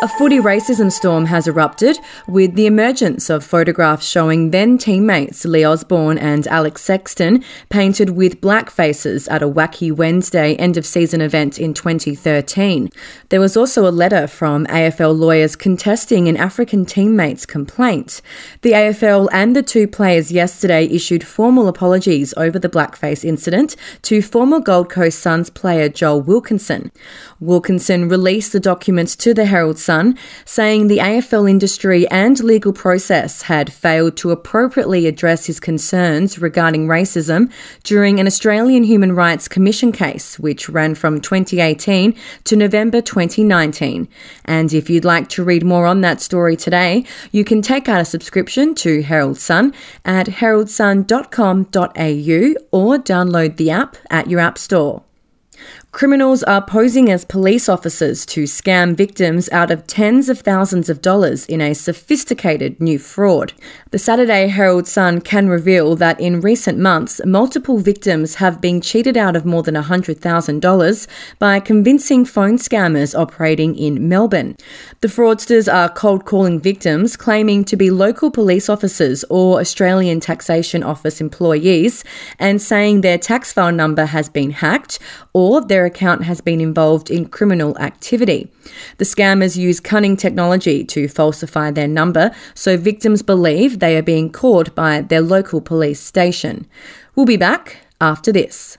A footy racism storm has erupted with the emergence of photographs showing then teammates Leigh Osborne and Alex Sexton painted with black faces at a wacky Wednesday end of season event in 2013. There was also a letter from AFL lawyers contesting an African teammate's complaint. The AFL and the two players yesterday issued formal apologies over the blackface incident to former Gold Coast Suns player Joel Wilkinson. Wilkinson released the documents to the Herald Sun, saying the AFL industry and legal process had failed to appropriately address his concerns regarding racism during an Australian Human Rights Commission case, which ran from 2018 to November 2019. And if you'd like to read more on that story today, you can take out a subscription to Herald Sun at heraldsun.com.au or download the app at your app store. Criminals are posing as police officers to scam victims out of tens of thousands of dollars in a sophisticated new fraud. The Saturday Herald Sun can reveal that in recent months, multiple victims have been cheated out of more than $100,000 by convincing phone scammers operating in Melbourne. The fraudsters are cold calling victims claiming to be local police officers or Australian Taxation Office employees and saying their tax file number has been hacked or their account has been involved in criminal activity. The scammers use cunning technology to falsify their number so victims believe they are being called by their local police station. We'll be back after this.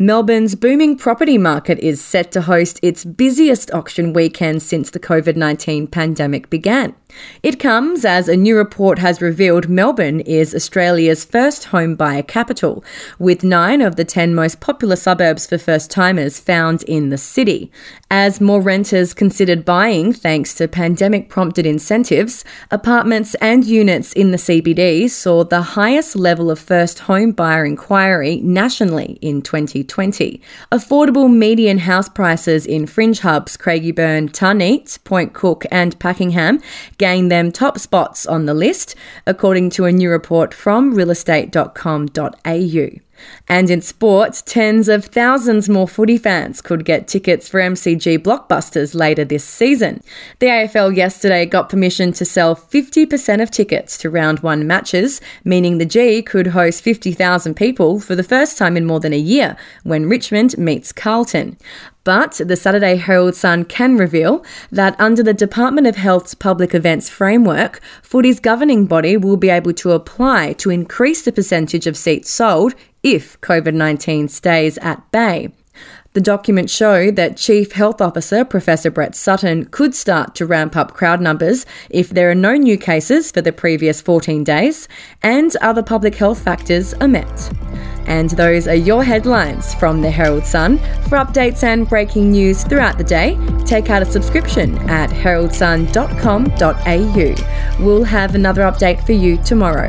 Melbourne's booming property market is set to host its busiest auction weekend since the COVID 19 pandemic began. It comes as a new report has revealed Melbourne is Australia's first home buyer capital, with nine of the 10 most popular suburbs for first timers found in the city. As more renters considered buying thanks to pandemic prompted incentives, apartments and units in the CBD saw the highest level of first home buyer inquiry nationally in 2020. Affordable median house prices in fringe hubs Craigieburn, Tarneet, Point Cook, and Pakenham gained them top spots on the list, according to a new report from realestate.com.au. And in sport, tens of thousands more footy fans could get tickets for MCG blockbusters later this season. The AFL yesterday got permission to sell 50% of tickets to round one matches, meaning the G could host 50,000 people for the first time in more than a year when Richmond meets Carlton. But the Saturday Herald Sun can reveal that under the Department of Health's public events framework, footy's governing body will be able to apply to increase the percentage of seats sold if COVID 19 stays at bay. The documents show that Chief Health Officer Professor Brett Sutton could start to ramp up crowd numbers if there are no new cases for the previous 14 days and other public health factors are met. And those are your headlines from the Herald Sun. For updates and breaking news throughout the day, take out a subscription at heraldsun.com.au. We'll have another update for you tomorrow.